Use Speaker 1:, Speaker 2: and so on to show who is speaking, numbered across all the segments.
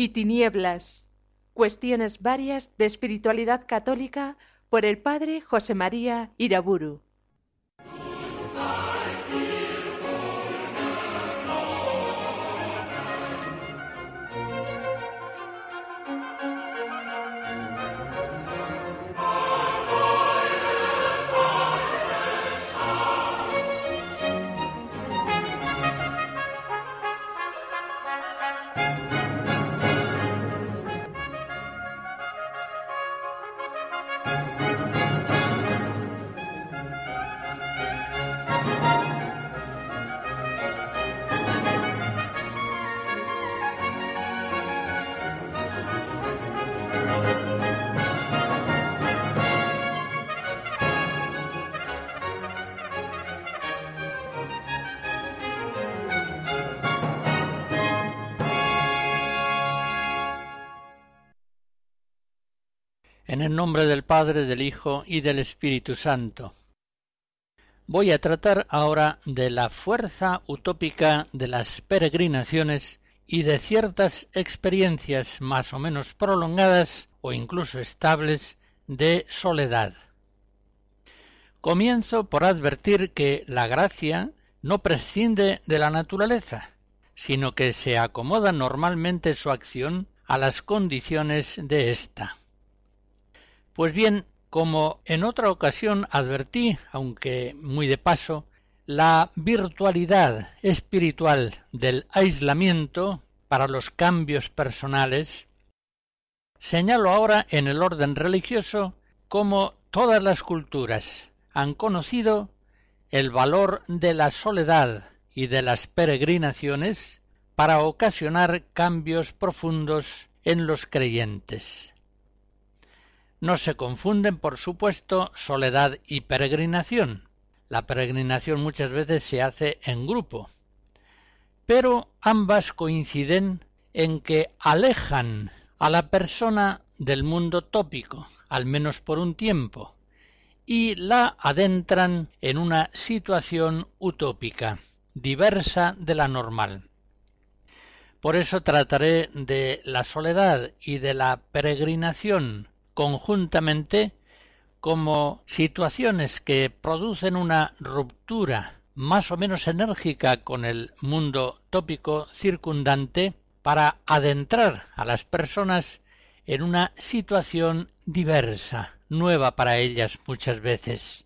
Speaker 1: y tinieblas. Cuestiones varias de espiritualidad católica por el padre José María Iraburu.
Speaker 2: Nombre del Padre, del Hijo y del Espíritu Santo. Voy a tratar ahora de la fuerza utópica de las peregrinaciones y de ciertas experiencias más o menos prolongadas o incluso estables de soledad. Comienzo por advertir que la gracia no prescinde de la naturaleza, sino que se acomoda normalmente su acción a las condiciones de ésta. Pues bien, como en otra ocasión advertí, aunque muy de paso, la virtualidad espiritual del aislamiento para los cambios personales, señalo ahora en el orden religioso cómo todas las culturas han conocido el valor de la soledad y de las peregrinaciones para ocasionar cambios profundos en los creyentes. No se confunden, por supuesto, soledad y peregrinación. La peregrinación muchas veces se hace en grupo. Pero ambas coinciden en que alejan a la persona del mundo tópico, al menos por un tiempo, y la adentran en una situación utópica, diversa de la normal. Por eso trataré de la soledad y de la peregrinación conjuntamente como situaciones que producen una ruptura más o menos enérgica con el mundo tópico circundante para adentrar a las personas en una situación diversa, nueva para ellas muchas veces.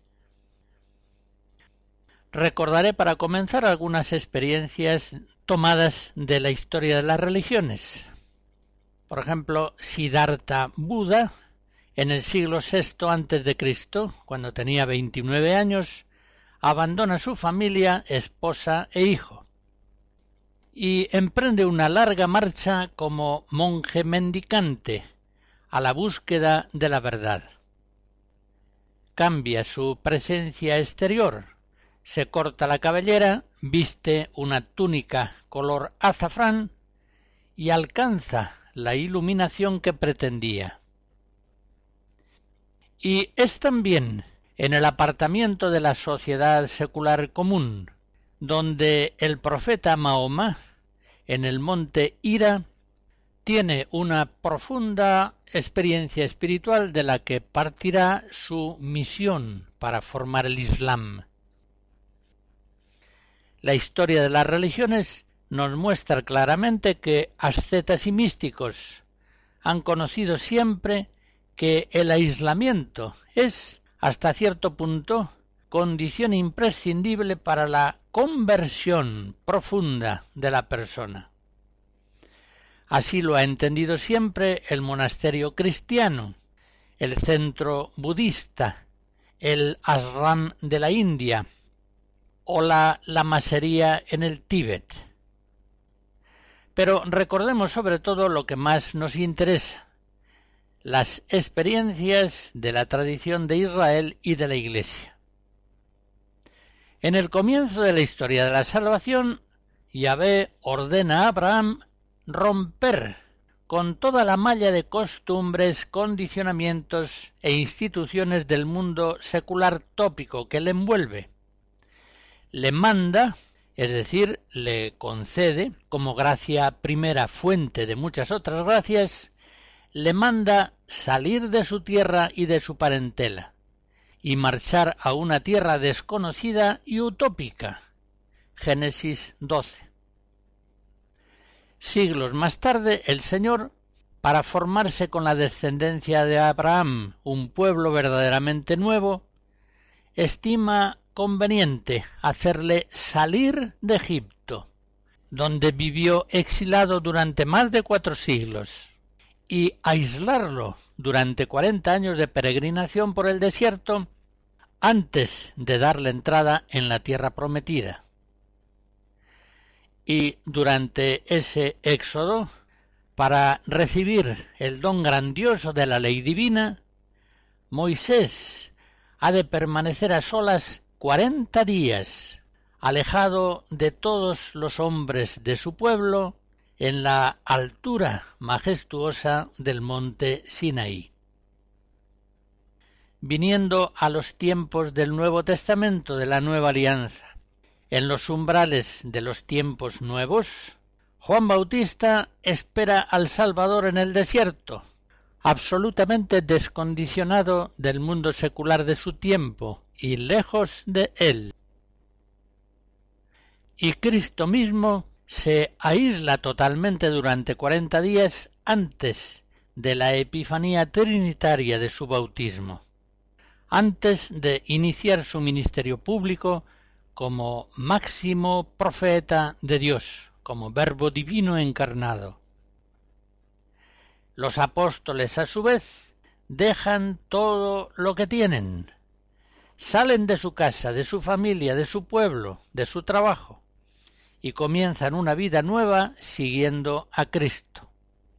Speaker 2: Recordaré para comenzar algunas experiencias tomadas de la historia de las religiones. Por ejemplo, Siddhartha Buda en el siglo VI Cristo, cuando tenía veintinueve años, abandona su familia, esposa e hijo y emprende una larga marcha como monje mendicante a la búsqueda de la verdad. Cambia su presencia exterior, se corta la cabellera, viste una túnica color azafrán y alcanza la iluminación que pretendía y es también en el apartamiento de la sociedad secular común, donde el profeta Mahoma, en el monte Ira, tiene una profunda experiencia espiritual de la que partirá su misión para formar el Islam. La historia de las religiones nos muestra claramente que ascetas y místicos han conocido siempre que el aislamiento es, hasta cierto punto, condición imprescindible para la conversión profunda de la persona. Así lo ha entendido siempre el monasterio cristiano, el centro budista, el ashram de la India o la lamasería en el Tíbet. Pero recordemos sobre todo lo que más nos interesa, las experiencias de la tradición de Israel y de la Iglesia. En el comienzo de la historia de la salvación, Yahvé ordena a Abraham romper con toda la malla de costumbres, condicionamientos e instituciones del mundo secular tópico que le envuelve. Le manda, es decir, le concede, como gracia primera fuente de muchas otras gracias, le manda salir de su tierra y de su parentela, y marchar a una tierra desconocida y utópica. Génesis 12. Siglos más tarde, el Señor, para formarse con la descendencia de Abraham un pueblo verdaderamente nuevo, estima conveniente hacerle salir de Egipto, donde vivió exilado durante más de cuatro siglos, y aislarlo durante cuarenta años de peregrinación por el desierto antes de darle entrada en la tierra prometida. Y durante ese éxodo, para recibir el don grandioso de la ley divina, Moisés ha de permanecer a solas cuarenta días, alejado de todos los hombres de su pueblo, en la altura majestuosa del monte Sinaí. Viniendo a los tiempos del Nuevo Testamento de la Nueva Alianza, en los umbrales de los tiempos nuevos, Juan Bautista espera al Salvador en el desierto, absolutamente descondicionado del mundo secular de su tiempo y lejos de él. Y Cristo mismo se aísla totalmente durante cuarenta días antes de la Epifanía Trinitaria de su bautismo, antes de iniciar su ministerio público como máximo profeta de Dios, como verbo divino encarnado. Los apóstoles a su vez dejan todo lo que tienen, salen de su casa, de su familia, de su pueblo, de su trabajo, y comienzan una vida nueva siguiendo a Cristo.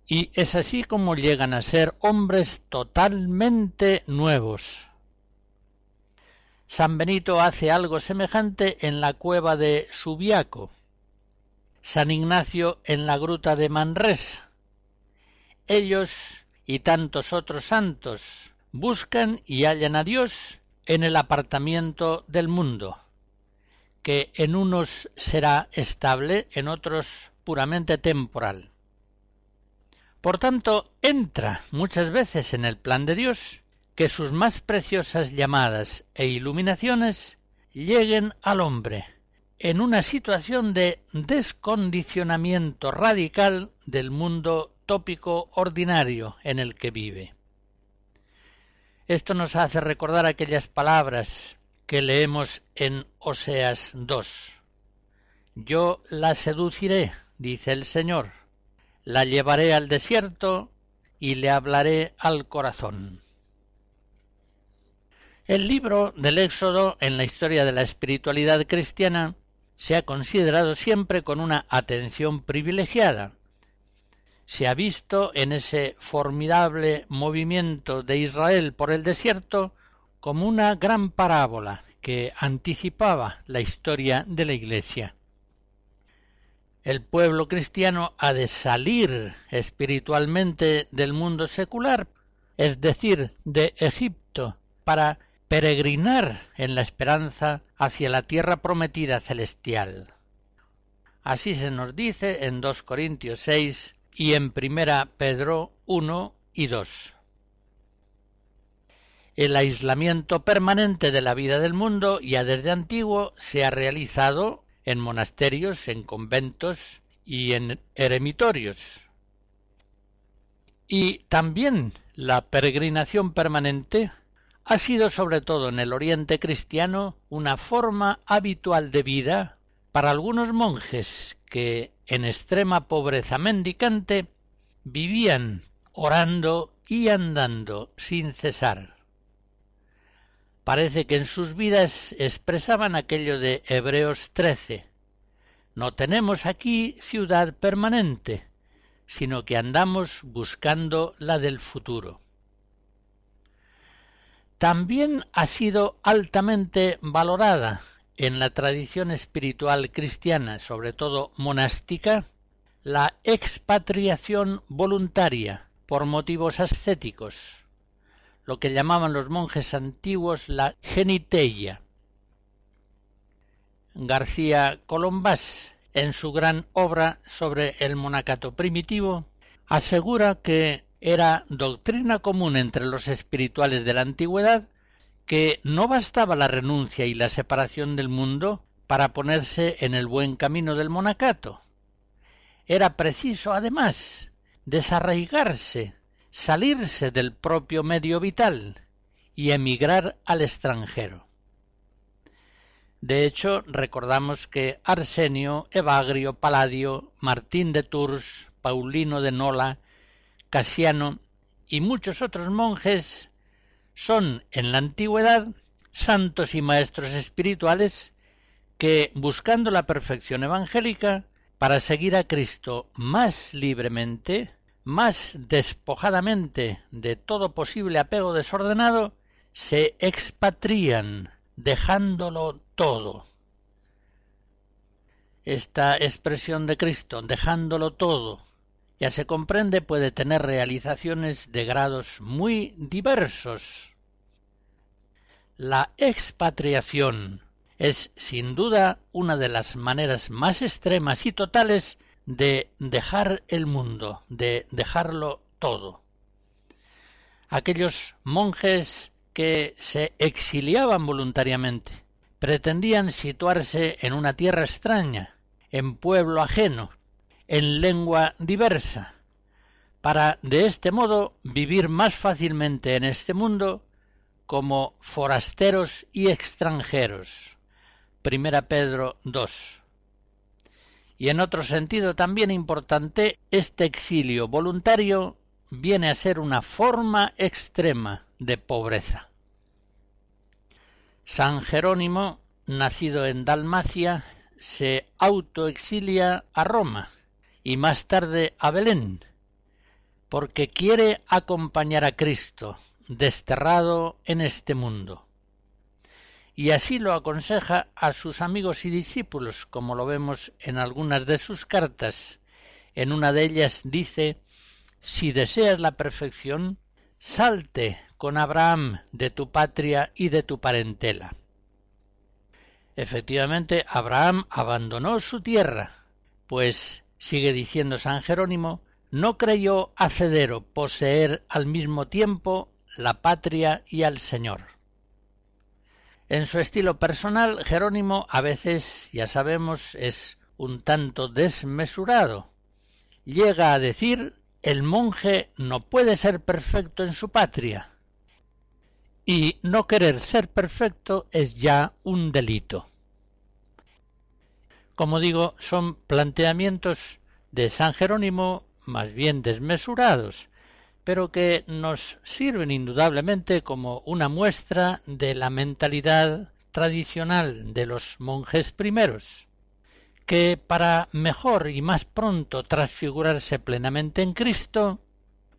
Speaker 2: Y es así como llegan a ser hombres totalmente nuevos, San Benito hace algo semejante en la cueva de Subiaco, San Ignacio en la gruta de Manresa. Ellos y tantos otros santos buscan y hallan a Dios en el apartamiento del mundo, que en unos será estable, en otros puramente temporal. Por tanto, entra muchas veces en el plan de Dios que sus más preciosas llamadas e iluminaciones lleguen al hombre en una situación de descondicionamiento radical del mundo tópico ordinario en el que vive. Esto nos hace recordar aquellas palabras que leemos en Oseas 2. Yo la seduciré, dice el Señor, la llevaré al desierto y le hablaré al corazón. El libro del Éxodo en la historia de la espiritualidad cristiana se ha considerado siempre con una atención privilegiada. Se ha visto en ese formidable movimiento de Israel por el desierto como una gran parábola que anticipaba la historia de la Iglesia. El pueblo cristiano ha de salir espiritualmente del mundo secular, es decir, de Egipto, para peregrinar en la esperanza hacia la tierra prometida celestial. Así se nos dice en 2 Corintios 6 y en 1 Pedro 1 y 2. El aislamiento permanente de la vida del mundo ya desde antiguo se ha realizado en monasterios, en conventos y en eremitorios. Y también la peregrinación permanente ha sido sobre todo en el Oriente cristiano una forma habitual de vida para algunos monjes que en extrema pobreza mendicante vivían orando y andando sin cesar. Parece que en sus vidas expresaban aquello de Hebreos 13. No tenemos aquí ciudad permanente, sino que andamos buscando la del futuro también ha sido altamente valorada en la tradición espiritual cristiana, sobre todo monástica, la expatriación voluntaria por motivos ascéticos, lo que llamaban los monjes antiguos la geniteia. García Colombás, en su gran obra sobre el monacato primitivo, asegura que era doctrina común entre los espirituales de la antigüedad que no bastaba la renuncia y la separación del mundo para ponerse en el buen camino del monacato. Era preciso, además, desarraigarse, salirse del propio medio vital y emigrar al extranjero. De hecho, recordamos que Arsenio, Evagrio, Paladio, Martín de Tours, Paulino de Nola, Casiano y muchos otros monjes son en la antigüedad santos y maestros espirituales que, buscando la perfección evangélica, para seguir a Cristo más libremente, más despojadamente de todo posible apego desordenado, se expatrían, dejándolo todo. Esta expresión de Cristo, dejándolo todo, ya se comprende, puede tener realizaciones de grados muy diversos. La expatriación es sin duda una de las maneras más extremas y totales de dejar el mundo, de dejarlo todo. Aquellos monjes que se exiliaban voluntariamente pretendían situarse en una tierra extraña, en pueblo ajeno, en lengua diversa, para de este modo vivir más fácilmente en este mundo como forasteros y extranjeros. Primera Pedro 2. Y en otro sentido también importante, este exilio voluntario viene a ser una forma extrema de pobreza. San Jerónimo, nacido en Dalmacia, se autoexilia a Roma y más tarde a Belén, porque quiere acompañar a Cristo, desterrado en este mundo. Y así lo aconseja a sus amigos y discípulos, como lo vemos en algunas de sus cartas. En una de ellas dice, Si deseas la perfección, salte con Abraham de tu patria y de tu parentela. Efectivamente, Abraham abandonó su tierra, pues sigue diciendo San Jerónimo, no creyó hacedero poseer al mismo tiempo la patria y al Señor. En su estilo personal, Jerónimo a veces, ya sabemos, es un tanto desmesurado. Llega a decir el monje no puede ser perfecto en su patria, y no querer ser perfecto es ya un delito. Como digo, son planteamientos de San Jerónimo más bien desmesurados, pero que nos sirven indudablemente como una muestra de la mentalidad tradicional de los monjes primeros, que para mejor y más pronto transfigurarse plenamente en Cristo,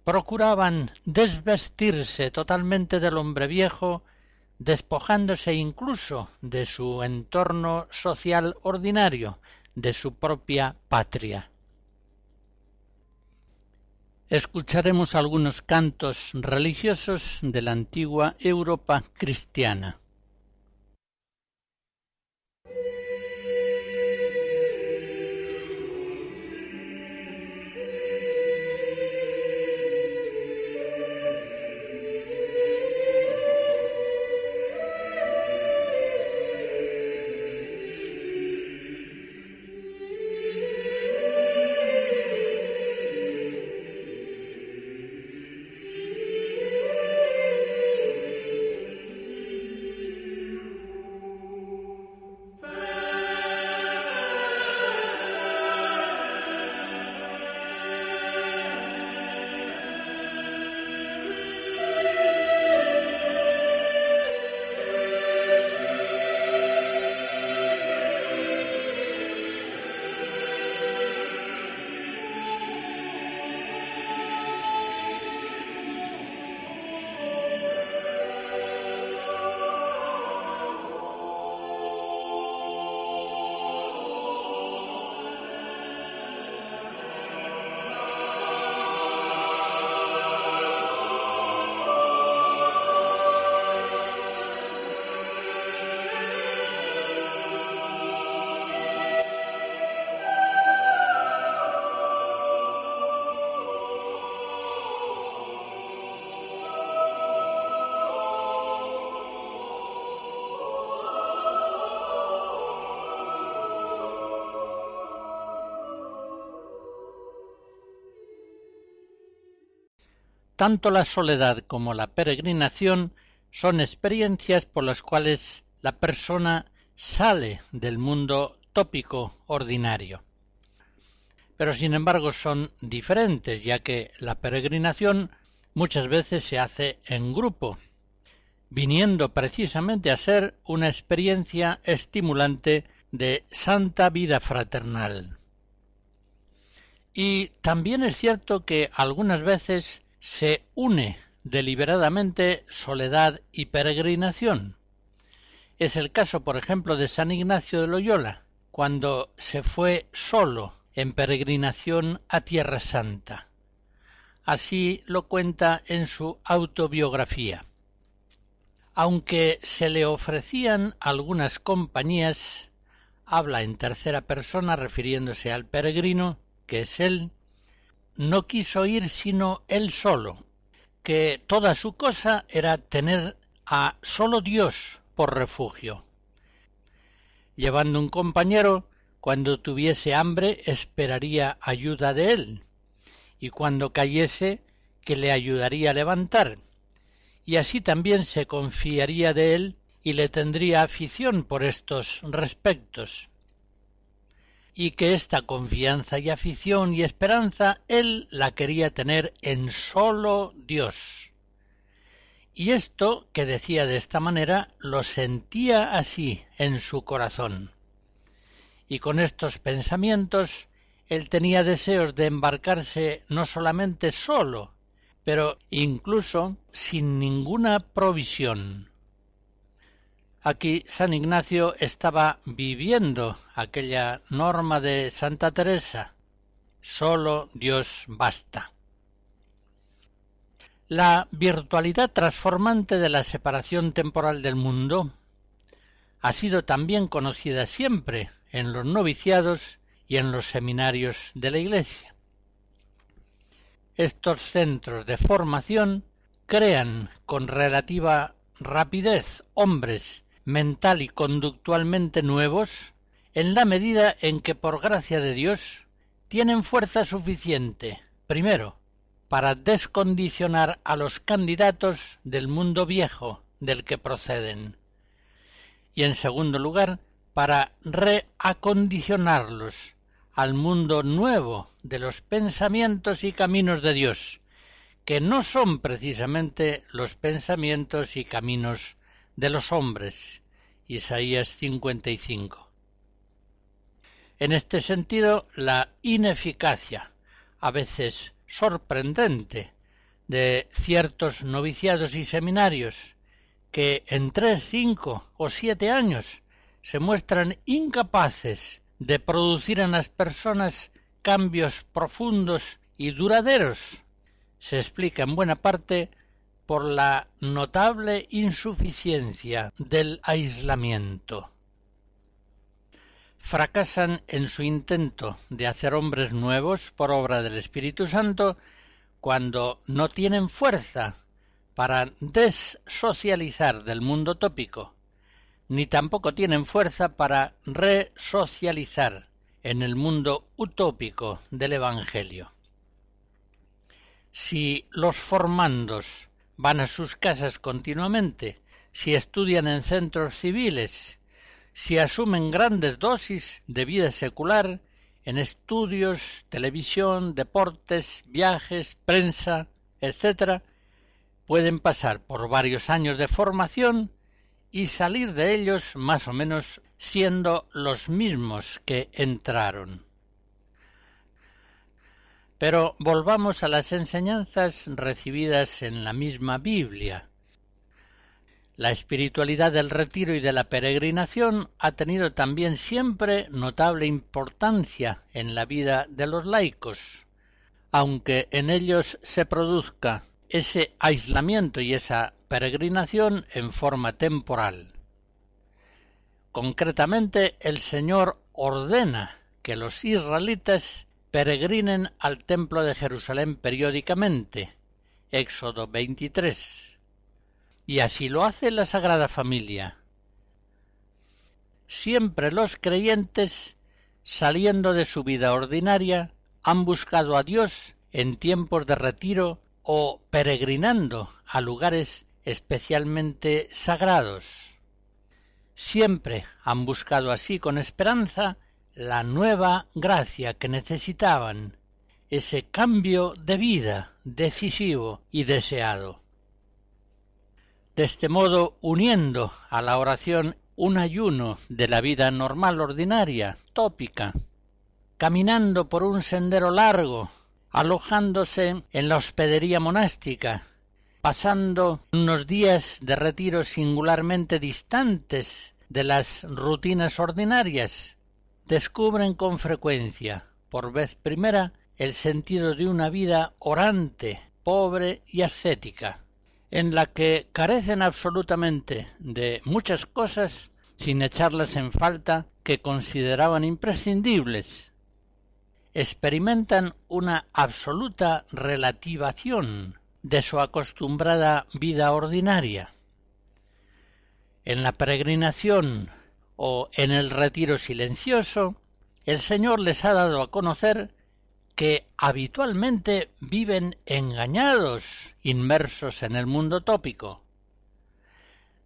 Speaker 2: procuraban desvestirse totalmente del hombre viejo despojándose incluso de su entorno social ordinario, de su propia patria. Escucharemos algunos cantos religiosos de la antigua Europa cristiana. Tanto la soledad como la peregrinación son experiencias por las cuales la persona sale del mundo tópico ordinario. Pero sin embargo son diferentes, ya que la peregrinación muchas veces se hace en grupo, viniendo precisamente a ser una experiencia estimulante de santa vida fraternal. Y también es cierto que algunas veces se une deliberadamente soledad y peregrinación. Es el caso, por ejemplo, de San Ignacio de Loyola, cuando se fue solo en peregrinación a Tierra Santa. Así lo cuenta en su autobiografía. Aunque se le ofrecían algunas compañías, habla en tercera persona refiriéndose al peregrino, que es él, no quiso ir sino él solo, que toda su cosa era tener a solo Dios por refugio. Llevando un compañero, cuando tuviese hambre esperaría ayuda de él, y cuando cayese que le ayudaría a levantar, y así también se confiaría de él y le tendría afición por estos respectos y que esta confianza y afición y esperanza él la quería tener en solo Dios. Y esto que decía de esta manera lo sentía así en su corazón. Y con estos pensamientos él tenía deseos de embarcarse no solamente solo, pero incluso sin ninguna provisión, Aquí San Ignacio estaba viviendo aquella norma de Santa Teresa. Solo Dios basta. La virtualidad transformante de la separación temporal del mundo ha sido también conocida siempre en los noviciados y en los seminarios de la Iglesia. Estos centros de formación crean con relativa rapidez hombres mental y conductualmente nuevos en la medida en que por gracia de Dios tienen fuerza suficiente, primero, para descondicionar a los candidatos del mundo viejo del que proceden, y en segundo lugar, para reacondicionarlos al mundo nuevo de los pensamientos y caminos de Dios, que no son precisamente los pensamientos y caminos de los hombres. Isaías 55. En este sentido, la ineficacia, a veces sorprendente, de ciertos noviciados y seminarios que en tres, cinco o siete años se muestran incapaces de producir en las personas cambios profundos y duraderos, se explica en buena parte por la notable insuficiencia del aislamiento. Fracasan en su intento de hacer hombres nuevos por obra del Espíritu Santo cuando no tienen fuerza para desocializar del mundo tópico, ni tampoco tienen fuerza para resocializar en el mundo utópico del Evangelio. Si los formandos van a sus casas continuamente, si estudian en centros civiles, si asumen grandes dosis de vida secular en estudios, televisión, deportes, viajes, prensa, etc., pueden pasar por varios años de formación y salir de ellos más o menos siendo los mismos que entraron. Pero volvamos a las enseñanzas recibidas en la misma Biblia. La espiritualidad del retiro y de la peregrinación ha tenido también siempre notable importancia en la vida de los laicos, aunque en ellos se produzca ese aislamiento y esa peregrinación en forma temporal. Concretamente, el Señor ordena que los israelitas peregrinen al templo de Jerusalén periódicamente. Éxodo 23. Y así lo hace la Sagrada Familia. Siempre los creyentes, saliendo de su vida ordinaria, han buscado a Dios en tiempos de retiro o peregrinando a lugares especialmente sagrados. Siempre han buscado así con esperanza la nueva gracia que necesitaban, ese cambio de vida decisivo y deseado. De este modo, uniendo a la oración un ayuno de la vida normal ordinaria, tópica, caminando por un sendero largo, alojándose en la hospedería monástica, pasando unos días de retiro singularmente distantes de las rutinas ordinarias, descubren con frecuencia, por vez primera, el sentido de una vida orante, pobre y ascética, en la que carecen absolutamente de muchas cosas sin echarlas en falta que consideraban imprescindibles. Experimentan una absoluta relativación de su acostumbrada vida ordinaria. En la peregrinación o en el retiro silencioso, el Señor les ha dado a conocer que habitualmente viven engañados, inmersos en el mundo tópico.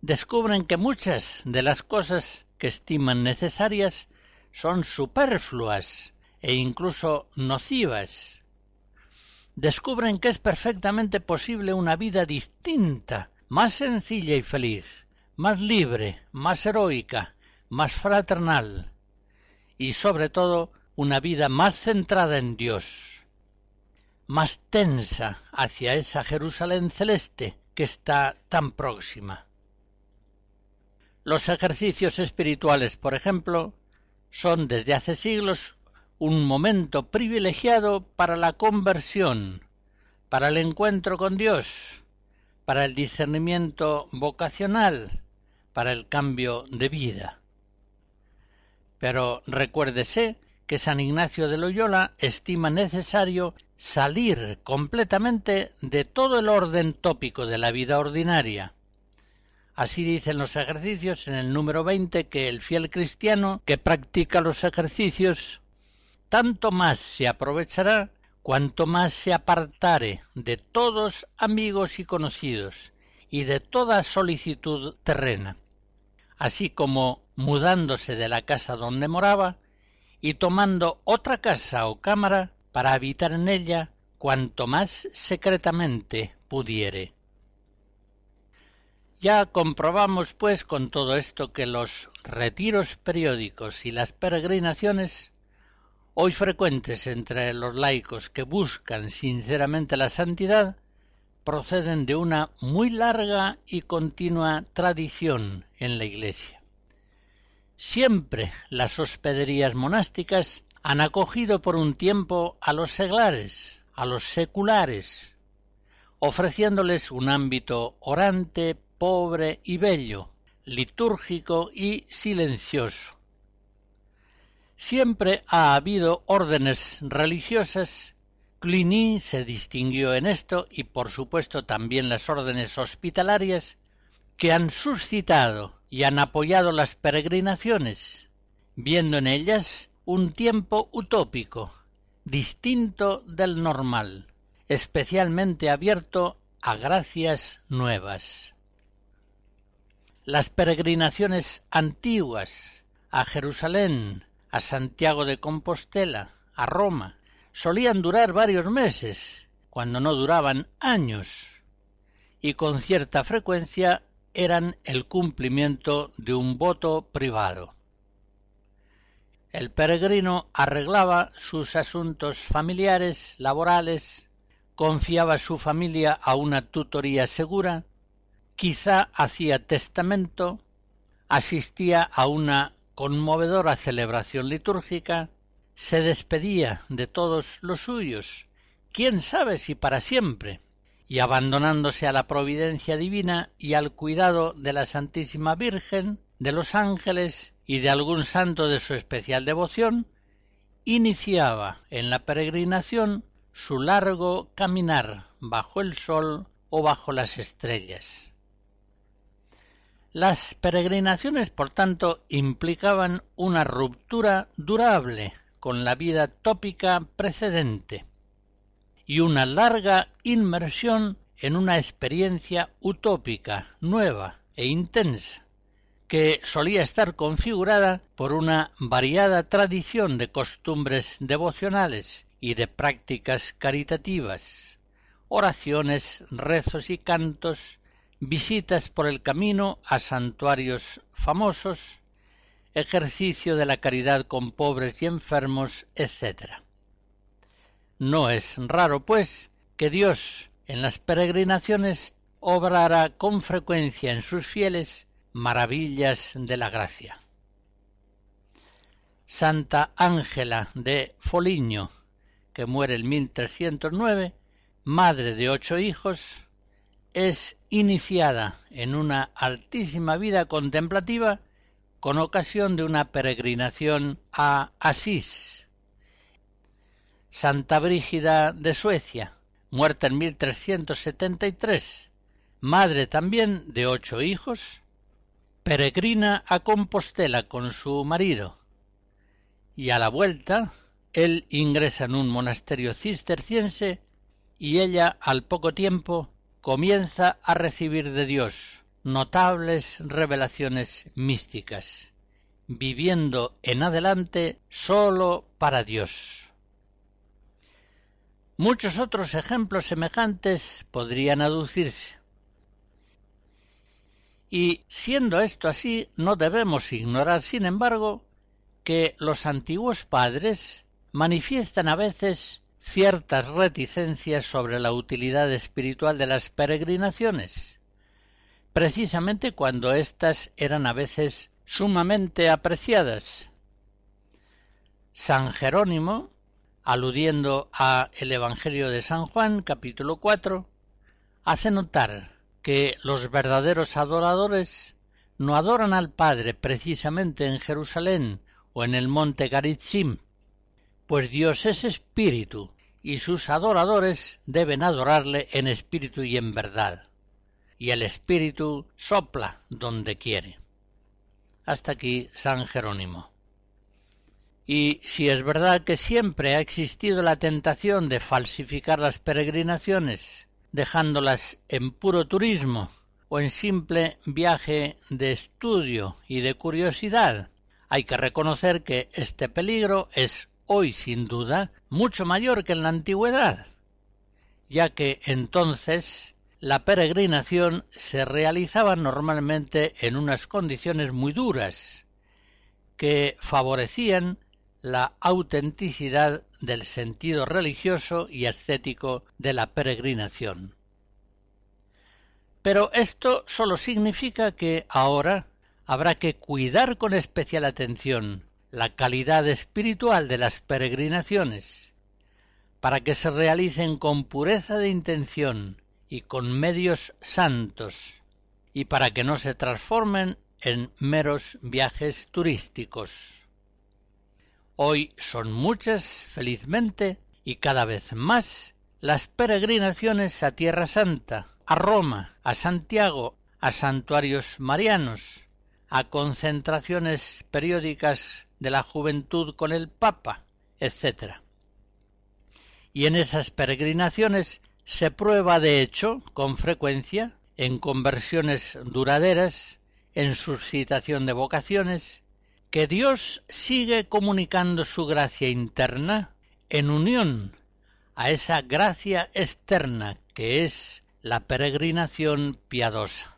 Speaker 2: Descubren que muchas de las cosas que estiman necesarias son superfluas e incluso nocivas. Descubren que es perfectamente posible una vida distinta, más sencilla y feliz, más libre, más heroica, más fraternal y sobre todo una vida más centrada en Dios, más tensa hacia esa Jerusalén celeste que está tan próxima. Los ejercicios espirituales, por ejemplo, son desde hace siglos un momento privilegiado para la conversión, para el encuentro con Dios, para el discernimiento vocacional, para el cambio de vida. Pero recuérdese que San Ignacio de Loyola estima necesario salir completamente de todo el orden tópico de la vida ordinaria. Así dicen los ejercicios en el número 20 que el fiel cristiano que practica los ejercicios tanto más se aprovechará cuanto más se apartare de todos amigos y conocidos y de toda solicitud terrena, así como mudándose de la casa donde moraba, y tomando otra casa o cámara para habitar en ella cuanto más secretamente pudiere. Ya comprobamos, pues, con todo esto que los retiros periódicos y las peregrinaciones, hoy frecuentes entre los laicos que buscan sinceramente la santidad, proceden de una muy larga y continua tradición en la Iglesia. Siempre las hospederías monásticas han acogido por un tiempo a los seglares, a los seculares, ofreciéndoles un ámbito orante, pobre y bello, litúrgico y silencioso. Siempre ha habido órdenes religiosas. Cluny se distinguió en esto y por supuesto también las órdenes hospitalarias que han suscitado y han apoyado las peregrinaciones, viendo en ellas un tiempo utópico, distinto del normal, especialmente abierto a gracias nuevas. Las peregrinaciones antiguas a Jerusalén, a Santiago de Compostela, a Roma, solían durar varios meses, cuando no duraban años, y con cierta frecuencia eran el cumplimiento de un voto privado. El peregrino arreglaba sus asuntos familiares, laborales, confiaba su familia a una tutoría segura, quizá hacía testamento, asistía a una conmovedora celebración litúrgica, se despedía de todos los suyos, quién sabe si para siempre, y abandonándose a la providencia divina y al cuidado de la Santísima Virgen, de los ángeles y de algún santo de su especial devoción, iniciaba en la peregrinación su largo caminar bajo el sol o bajo las estrellas. Las peregrinaciones, por tanto, implicaban una ruptura durable con la vida tópica precedente y una larga inmersión en una experiencia utópica, nueva e intensa, que solía estar configurada por una variada tradición de costumbres devocionales y de prácticas caritativas, oraciones, rezos y cantos, visitas por el camino a santuarios famosos, ejercicio de la caridad con pobres y enfermos, etc. No es raro, pues, que Dios en las peregrinaciones obrara con frecuencia en sus fieles maravillas de la gracia. Santa Ángela de Foligno, que muere en 1309, madre de ocho hijos, es iniciada en una altísima vida contemplativa con ocasión de una peregrinación a Asís. Santa Brígida de Suecia, muerta en 1373, madre también de ocho hijos, peregrina a Compostela con su marido, y a la vuelta él ingresa en un monasterio cisterciense y ella al poco tiempo comienza a recibir de Dios notables revelaciones místicas, viviendo en adelante sólo para Dios. Muchos otros ejemplos semejantes podrían aducirse. Y siendo esto así, no debemos ignorar, sin embargo, que los antiguos padres manifiestan a veces ciertas reticencias sobre la utilidad espiritual de las peregrinaciones, precisamente cuando éstas eran a veces sumamente apreciadas. San Jerónimo, aludiendo a el Evangelio de San Juan, capítulo 4, hace notar que los verdaderos adoradores no adoran al Padre precisamente en Jerusalén o en el monte Garitzim, pues Dios es espíritu y sus adoradores deben adorarle en espíritu y en verdad. Y el espíritu sopla donde quiere. Hasta aquí San Jerónimo. Y si es verdad que siempre ha existido la tentación de falsificar las peregrinaciones, dejándolas en puro turismo o en simple viaje de estudio y de curiosidad, hay que reconocer que este peligro es hoy sin duda mucho mayor que en la antigüedad, ya que entonces la peregrinación se realizaba normalmente en unas condiciones muy duras, que favorecían la autenticidad del sentido religioso y estético de la peregrinación. Pero esto sólo significa que ahora habrá que cuidar con especial atención la calidad espiritual de las peregrinaciones, para que se realicen con pureza de intención y con medios santos, y para que no se transformen en meros viajes turísticos. Hoy son muchas, felizmente, y cada vez más, las peregrinaciones a Tierra Santa, a Roma, a Santiago, a santuarios marianos, a concentraciones periódicas de la juventud con el Papa, etc. Y en esas peregrinaciones se prueba de hecho, con frecuencia, en conversiones duraderas, en suscitación de vocaciones, que Dios sigue comunicando su gracia interna en unión a esa gracia externa que es la peregrinación piadosa.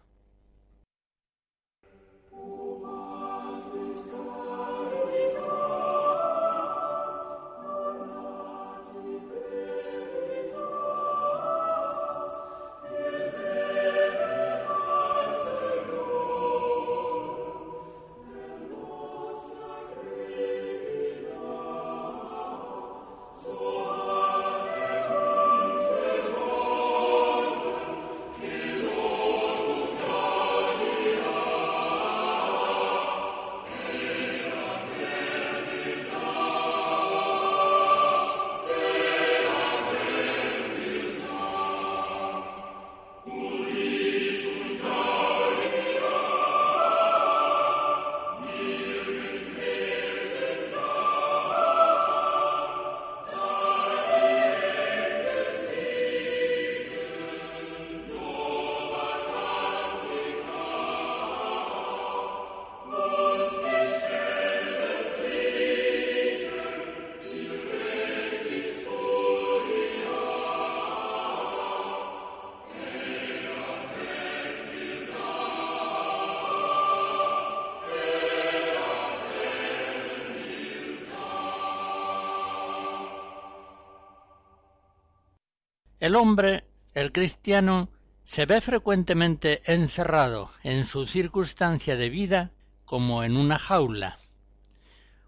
Speaker 2: El hombre, el cristiano, se ve frecuentemente encerrado en su circunstancia de vida como en una jaula.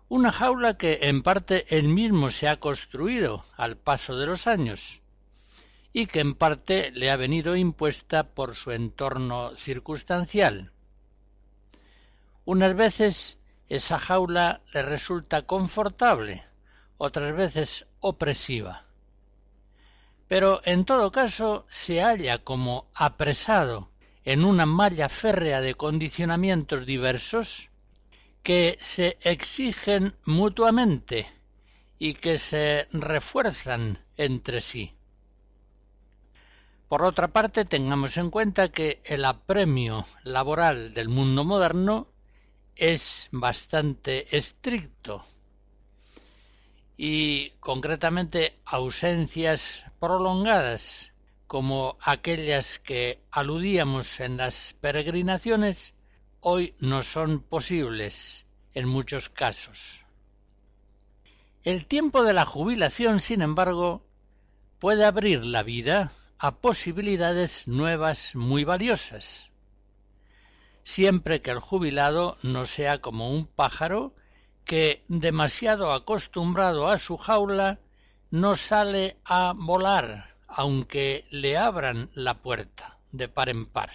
Speaker 2: Una jaula que en parte él mismo se ha construido al paso de los años y que en parte le ha venido impuesta por su entorno circunstancial. Unas veces esa jaula le resulta confortable, otras veces opresiva. Pero en todo caso se halla como apresado en una malla férrea de condicionamientos diversos que se exigen mutuamente y que se refuerzan entre sí. Por otra parte, tengamos en cuenta que el apremio laboral del mundo moderno es bastante estricto y concretamente ausencias prolongadas como aquellas que aludíamos en las peregrinaciones hoy no son posibles en muchos casos. El tiempo de la jubilación, sin embargo, puede abrir la vida a posibilidades nuevas muy valiosas, siempre que el jubilado no sea como un pájaro que, demasiado acostumbrado a su jaula, no sale a volar, aunque le abran la puerta de par en par.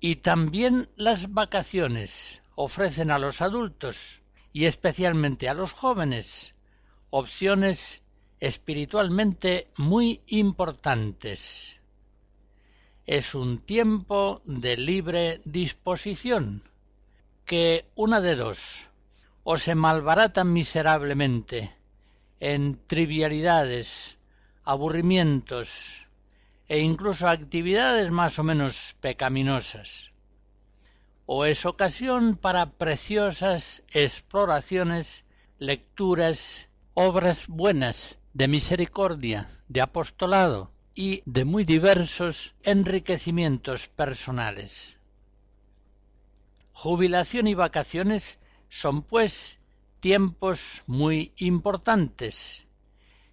Speaker 2: Y también las vacaciones ofrecen a los adultos y especialmente a los jóvenes opciones espiritualmente muy importantes. Es un tiempo de libre disposición que una de dos, o se malbaratan miserablemente en trivialidades, aburrimientos e incluso actividades más o menos pecaminosas, o es ocasión para preciosas exploraciones, lecturas, obras buenas de misericordia, de apostolado y de muy diversos enriquecimientos personales. Jubilación y vacaciones son, pues, tiempos muy importantes,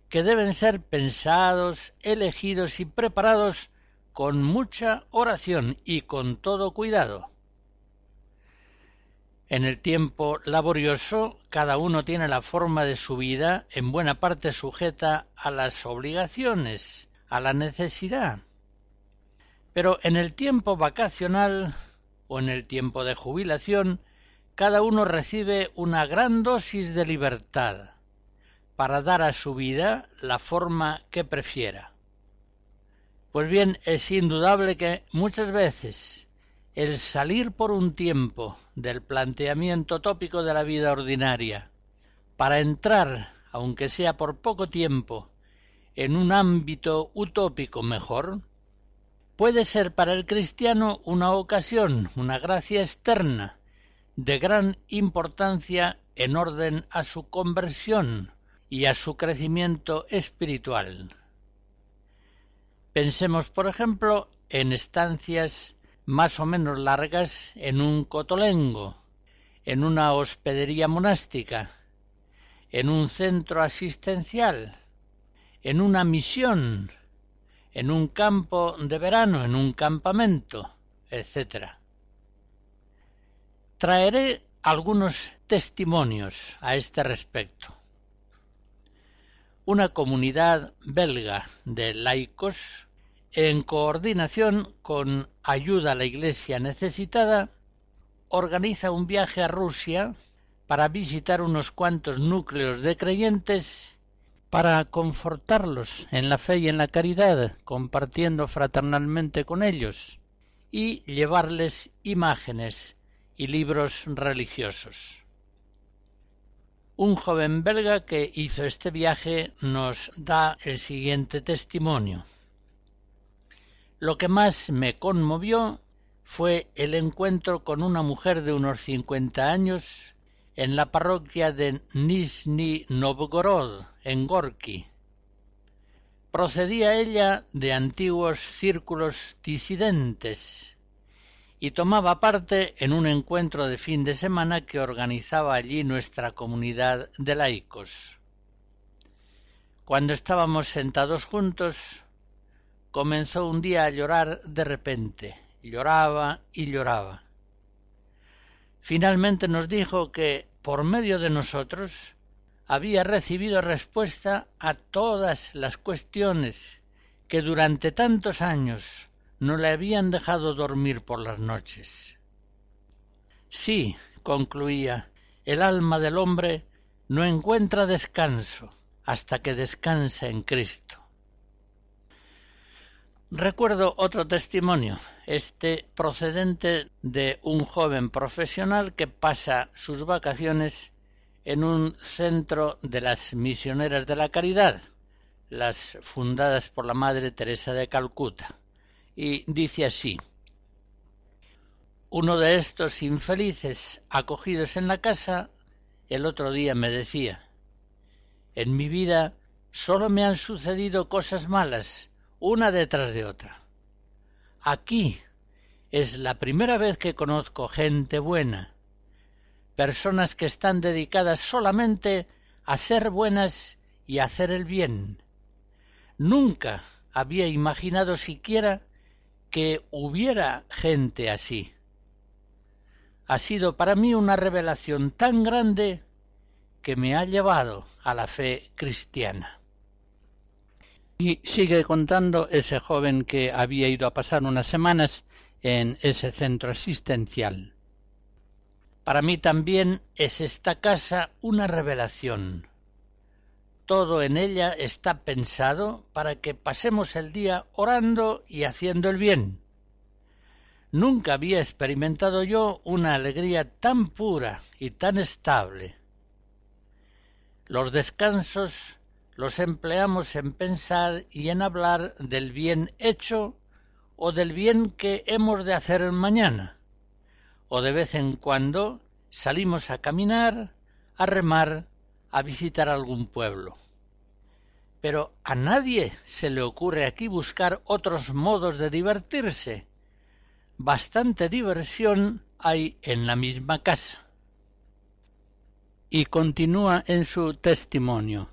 Speaker 2: que deben ser pensados, elegidos y preparados con mucha oración y con todo cuidado. En el tiempo laborioso, cada uno tiene la forma de su vida en buena parte sujeta a las obligaciones, a la necesidad. Pero en el tiempo vacacional o en el tiempo de jubilación, cada uno recibe una gran dosis de libertad para dar a su vida la forma que prefiera. Pues bien, es indudable que muchas veces el salir por un tiempo del planteamiento tópico de la vida ordinaria para entrar, aunque sea por poco tiempo, en un ámbito utópico mejor, puede ser para el cristiano una ocasión, una gracia externa, de gran importancia en orden a su conversión y a su crecimiento espiritual. Pensemos, por ejemplo, en estancias más o menos largas en un cotolengo, en una hospedería monástica, en un centro asistencial, en una misión, en un campo de verano, en un campamento, etc. Traeré algunos testimonios a este respecto. Una comunidad belga de laicos, en coordinación con Ayuda a la Iglesia Necesitada, organiza un viaje a Rusia para visitar unos cuantos núcleos de creyentes para confortarlos en la fe y en la caridad, compartiendo fraternalmente con ellos, y llevarles imágenes y libros religiosos. Un joven belga que hizo este viaje nos da el siguiente testimonio. Lo que más me conmovió fue el encuentro con una mujer de unos cincuenta años en la parroquia de Nizhny Novgorod, en Gorky. Procedía ella de antiguos círculos disidentes y tomaba parte en un encuentro de fin de semana que organizaba allí nuestra comunidad de laicos. Cuando estábamos sentados juntos, comenzó un día a llorar de repente. Lloraba y lloraba. Finalmente nos dijo que, por medio de nosotros, había recibido respuesta a todas las cuestiones que durante tantos años no le habían dejado dormir por las noches. Sí, concluía, el alma del hombre no encuentra descanso hasta que descansa en Cristo. Recuerdo otro testimonio, este procedente de un joven profesional que pasa sus vacaciones en un centro de las misioneras de la caridad, las fundadas por la Madre Teresa de Calcuta, y dice así Uno de estos infelices acogidos en la casa el otro día me decía En mi vida solo me han sucedido cosas malas, una detrás de otra. Aquí es la primera vez que conozco gente buena, personas que están dedicadas solamente a ser buenas y a hacer el bien. Nunca había imaginado siquiera que hubiera gente así. Ha sido para mí una revelación tan grande que me ha llevado a la fe cristiana. Y sigue contando ese joven que había ido a pasar unas semanas en ese centro asistencial. Para mí también es esta casa una revelación. Todo en ella está pensado para que pasemos el día orando y haciendo el bien. Nunca había experimentado yo una alegría tan pura y tan estable. Los descansos los empleamos en pensar y en hablar del bien hecho o del bien que hemos de hacer mañana, o de vez en cuando salimos a caminar, a remar, a visitar algún pueblo. Pero a nadie se le ocurre aquí buscar otros modos de divertirse. Bastante diversión hay en la misma casa. Y continúa en su testimonio.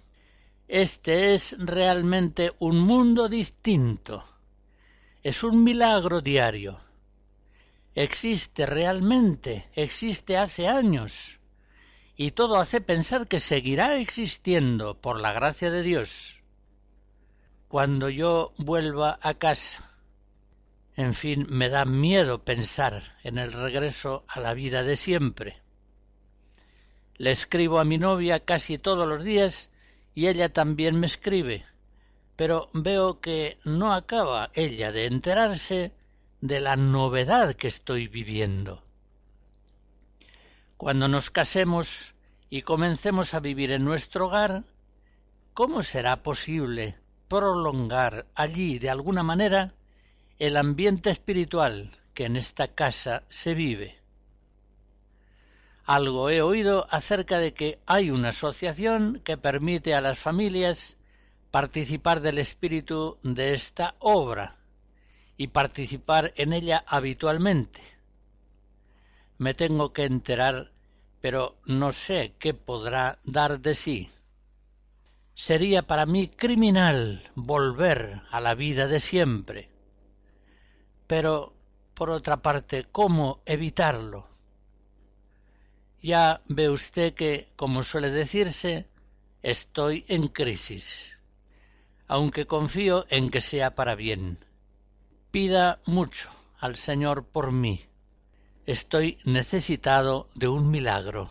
Speaker 2: Este es realmente un mundo distinto. Es un milagro diario. Existe realmente, existe hace años. Y todo hace pensar que seguirá existiendo por la gracia de Dios. Cuando yo vuelva a casa, en fin, me da miedo pensar en el regreso a la vida de siempre. Le escribo a mi novia casi todos los días y ella también me escribe, pero veo que no acaba ella de enterarse de la novedad que estoy viviendo. Cuando nos casemos y comencemos a vivir en nuestro hogar, ¿cómo será posible prolongar allí de alguna manera el ambiente espiritual que en esta casa se vive? Algo he oído acerca de que hay una asociación que permite a las familias participar del espíritu de esta obra y participar en ella habitualmente. Me tengo que enterar, pero no sé qué podrá dar de sí. Sería para mí criminal volver a la vida de siempre. Pero, por otra parte, ¿cómo evitarlo? Ya ve usted que, como suele decirse, estoy en crisis, aunque confío en que sea para bien. Pida mucho al Señor por mí. Estoy necesitado de un milagro.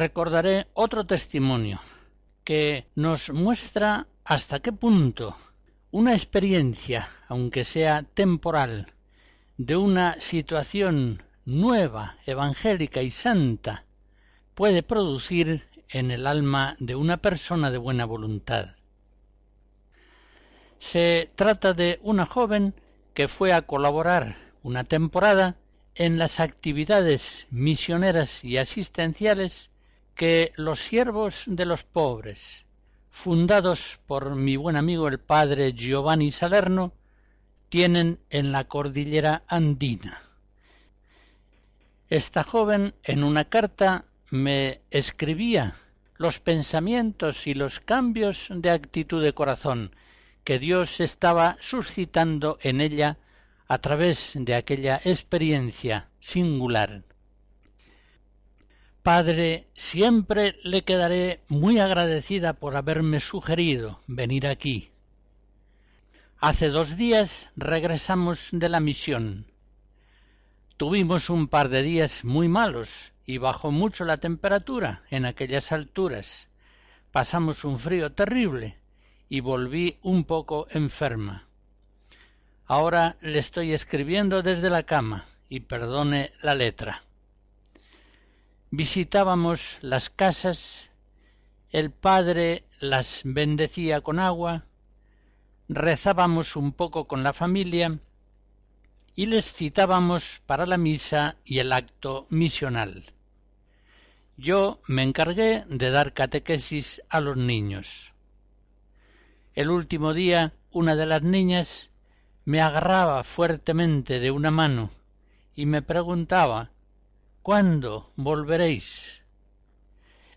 Speaker 2: Recordaré otro testimonio que nos muestra hasta qué punto una experiencia, aunque sea temporal, de una situación nueva, evangélica y santa, puede producir en el alma de una persona de buena voluntad. Se trata de una joven que fue a colaborar una temporada en las actividades misioneras y asistenciales que los siervos de los pobres, fundados por mi buen amigo el padre Giovanni Salerno, tienen en la cordillera andina. Esta joven en una carta me escribía los pensamientos y los cambios de actitud de corazón que Dios estaba suscitando en ella a través de aquella experiencia singular. Padre, siempre le quedaré muy agradecida por haberme sugerido venir aquí. Hace dos días regresamos de la misión. Tuvimos un par de días muy malos y bajó mucho la temperatura en aquellas alturas. Pasamos un frío terrible y volví un poco enferma. Ahora le estoy escribiendo desde la cama y perdone la letra. Visitábamos las casas, el padre las bendecía con agua, rezábamos un poco con la familia y les citábamos para la misa y el acto misional. Yo me encargué de dar catequesis a los niños. El último día una de las niñas me agarraba fuertemente de una mano y me preguntaba ¿Cuándo volveréis?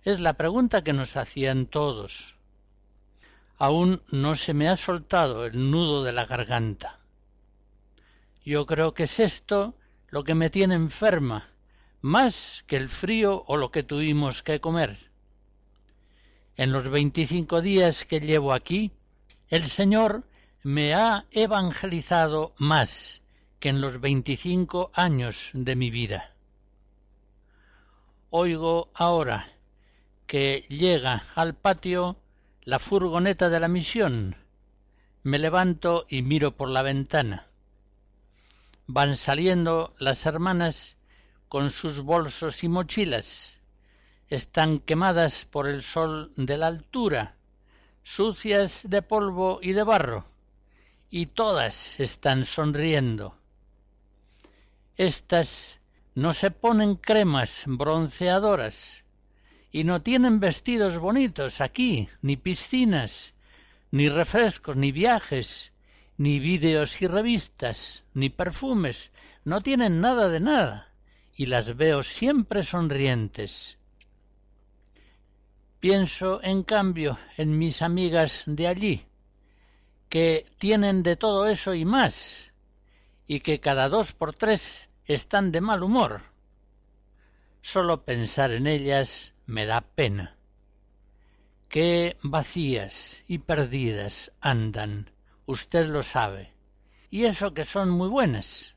Speaker 2: Es la pregunta que nos hacían todos. Aún no se me ha soltado el nudo de la garganta. Yo creo que es esto lo que me tiene enferma, más que el frío o lo que tuvimos que comer. En los veinticinco días que llevo aquí, el Señor me ha evangelizado más que en los veinticinco años de mi vida. Oigo ahora que llega al patio la furgoneta de la misión. Me levanto y miro por la ventana. Van saliendo las hermanas con sus bolsos y mochilas. Están quemadas por el sol de la altura sucias de polvo y de barro, y todas están sonriendo. Estas no se ponen cremas bronceadoras y no tienen vestidos bonitos aquí, ni piscinas, ni refrescos, ni viajes, ni vídeos y revistas, ni perfumes, no tienen nada de nada, y las veo siempre sonrientes. Pienso, en cambio, en mis amigas de allí, que tienen de todo eso y más, y que cada dos por tres están de mal humor. Solo pensar en ellas me da pena. Qué vacías y perdidas andan, usted lo sabe, y eso que son muy buenas.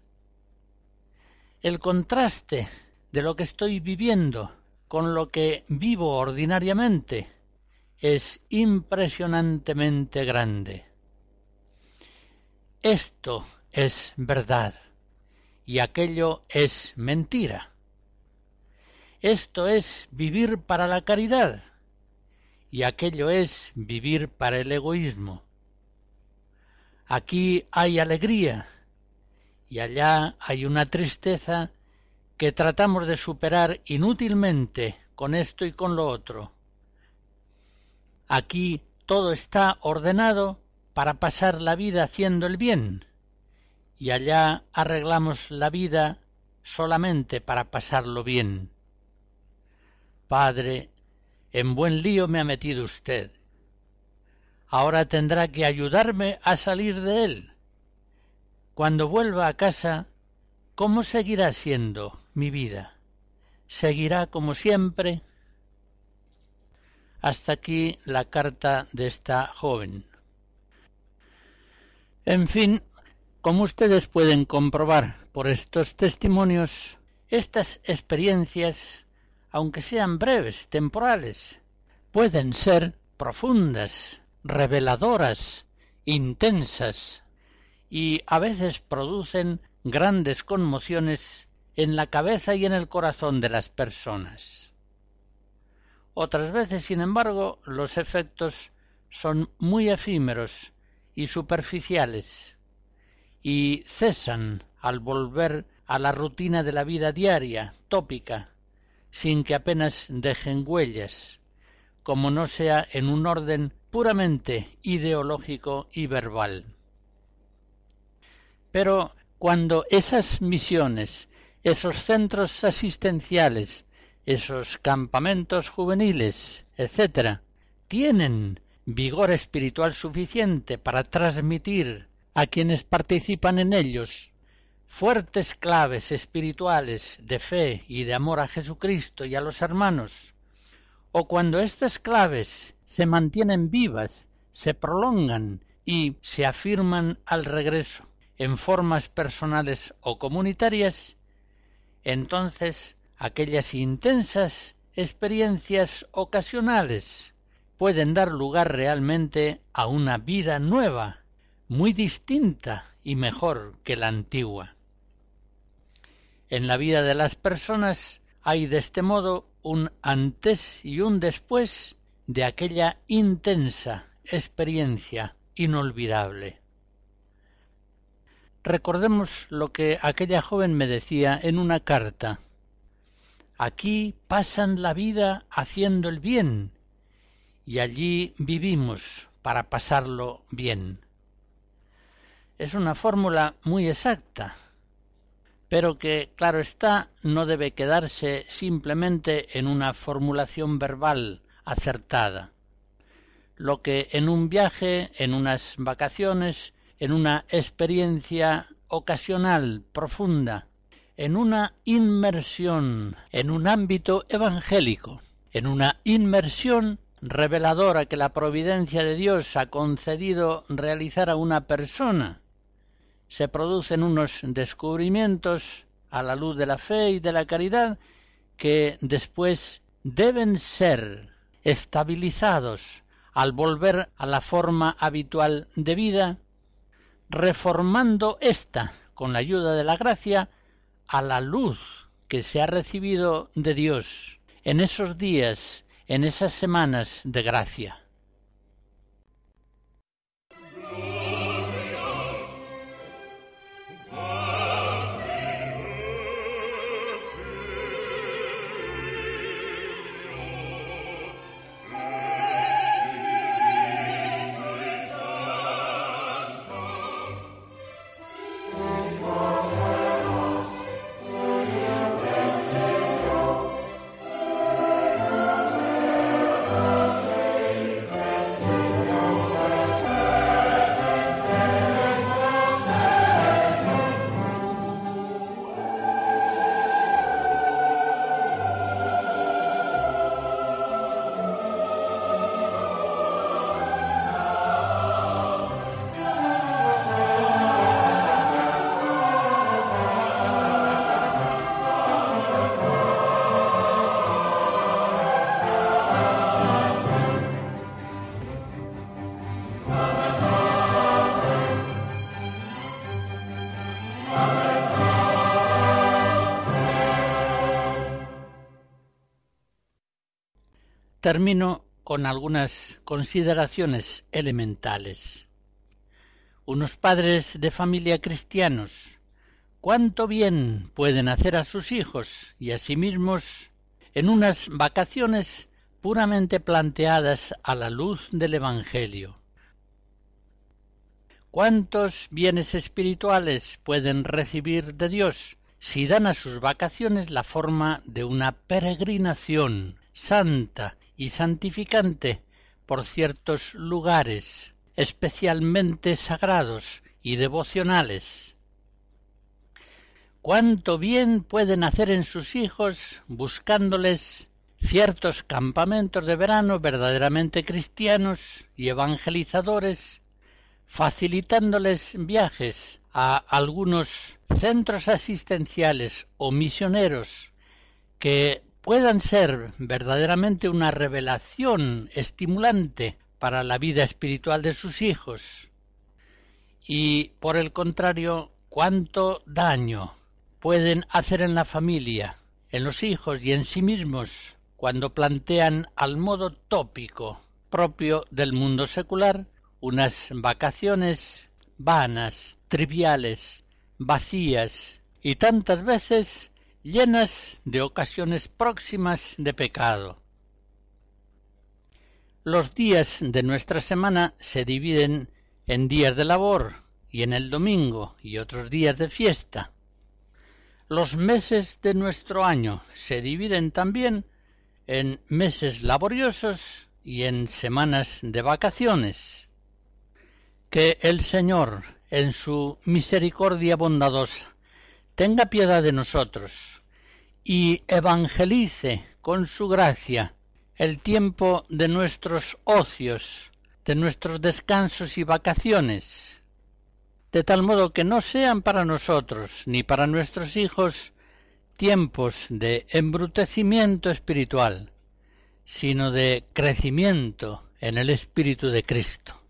Speaker 2: El contraste de lo que estoy viviendo con lo que vivo ordinariamente es impresionantemente grande. Esto es verdad y aquello es mentira. Esto es vivir para la caridad y aquello es vivir para el egoísmo. Aquí hay alegría y allá hay una tristeza que tratamos de superar inútilmente con esto y con lo otro. Aquí todo está ordenado para pasar la vida haciendo el bien, y allá arreglamos la vida solamente para pasarlo bien. Padre, en buen lío me ha metido usted. Ahora tendrá que ayudarme a salir de él. Cuando vuelva a casa, ¿cómo seguirá siendo mi vida? ¿Seguirá como siempre? Hasta aquí la carta de esta joven. En fin, como ustedes pueden comprobar por estos testimonios, estas experiencias aunque sean breves, temporales, pueden ser profundas, reveladoras, intensas, y a veces producen grandes conmociones en la cabeza y en el corazón de las personas. Otras veces, sin embargo, los efectos son muy efímeros y superficiales y cesan al volver a la rutina de la vida diaria, tópica, sin que apenas dejen huellas, como no sea en un orden puramente ideológico y verbal. Pero cuando esas misiones, esos centros asistenciales, esos campamentos juveniles, etc., tienen vigor espiritual suficiente para transmitir a quienes participan en ellos. Fuertes claves espirituales de fe y de amor a Jesucristo y a los hermanos, o cuando estas claves se mantienen vivas, se prolongan y se afirman al regreso en formas personales o comunitarias, entonces aquellas intensas experiencias ocasionales pueden dar lugar realmente a una vida nueva, muy distinta y mejor que la antigua. En la vida de las personas hay de este modo un antes y un después de aquella intensa experiencia inolvidable. Recordemos lo que aquella joven me decía en una carta. Aquí pasan la vida haciendo el bien y allí vivimos para pasarlo bien. Es una fórmula muy exacta, pero que, claro está, no debe quedarse simplemente en una formulación verbal acertada. Lo que en un viaje, en unas vacaciones, en una experiencia ocasional, profunda, en una inmersión en un ámbito evangélico, en una inmersión reveladora que la providencia de Dios ha concedido realizar a una persona, se producen unos descubrimientos a la luz de la fe y de la caridad que después deben ser estabilizados al volver a la forma habitual de vida, reformando ésta, con la ayuda de la gracia, a la luz que se ha recibido de Dios en esos días, en esas semanas de gracia. Termino con algunas consideraciones elementales. Unos padres de familia cristianos, cuánto bien pueden hacer a sus hijos y a sí mismos en unas vacaciones puramente planteadas a la luz del Evangelio. ¿Cuántos bienes espirituales pueden recibir de Dios si dan a sus vacaciones la forma de una peregrinación santa y santificante por ciertos lugares especialmente sagrados y devocionales. Cuánto bien pueden hacer en sus hijos buscándoles ciertos campamentos de verano verdaderamente cristianos y evangelizadores, facilitándoles viajes a algunos centros asistenciales o misioneros que puedan ser verdaderamente una revelación estimulante para la vida espiritual de sus hijos. Y por el contrario, cuánto daño pueden hacer en la familia, en los hijos y en sí mismos cuando plantean al modo tópico propio del mundo secular unas vacaciones vanas, triviales, vacías y tantas veces llenas de ocasiones próximas de pecado. Los días de nuestra semana se dividen en días de labor y en el domingo y otros días de fiesta. Los meses de nuestro año se dividen también en meses laboriosos y en semanas de vacaciones. Que el Señor, en su misericordia bondadosa, tenga piedad de nosotros y evangelice con su gracia el tiempo de nuestros ocios, de nuestros descansos y vacaciones, de tal modo que no sean para nosotros ni para nuestros hijos tiempos de embrutecimiento espiritual, sino de crecimiento en el Espíritu de Cristo.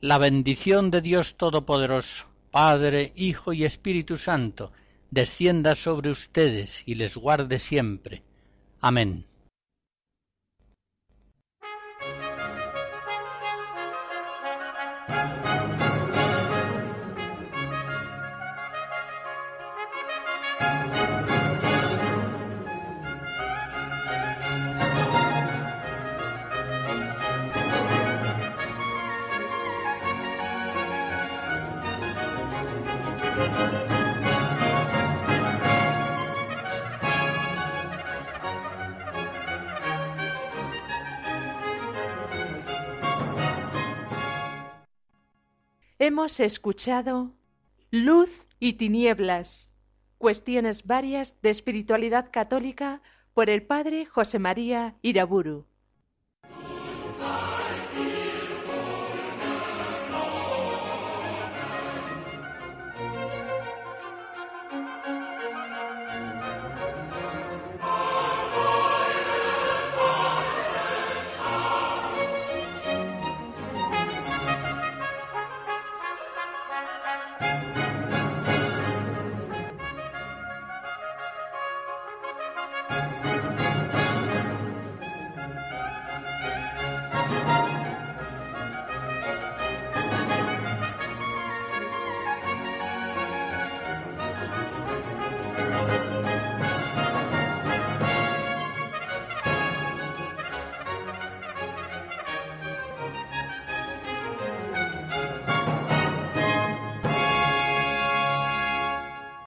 Speaker 2: La bendición de Dios Todopoderoso, Padre, Hijo y Espíritu Santo, descienda sobre ustedes y les guarde siempre. Amén.
Speaker 1: Hemos escuchado Luz y Tinieblas, cuestiones varias de espiritualidad católica por el padre José María Iraburu.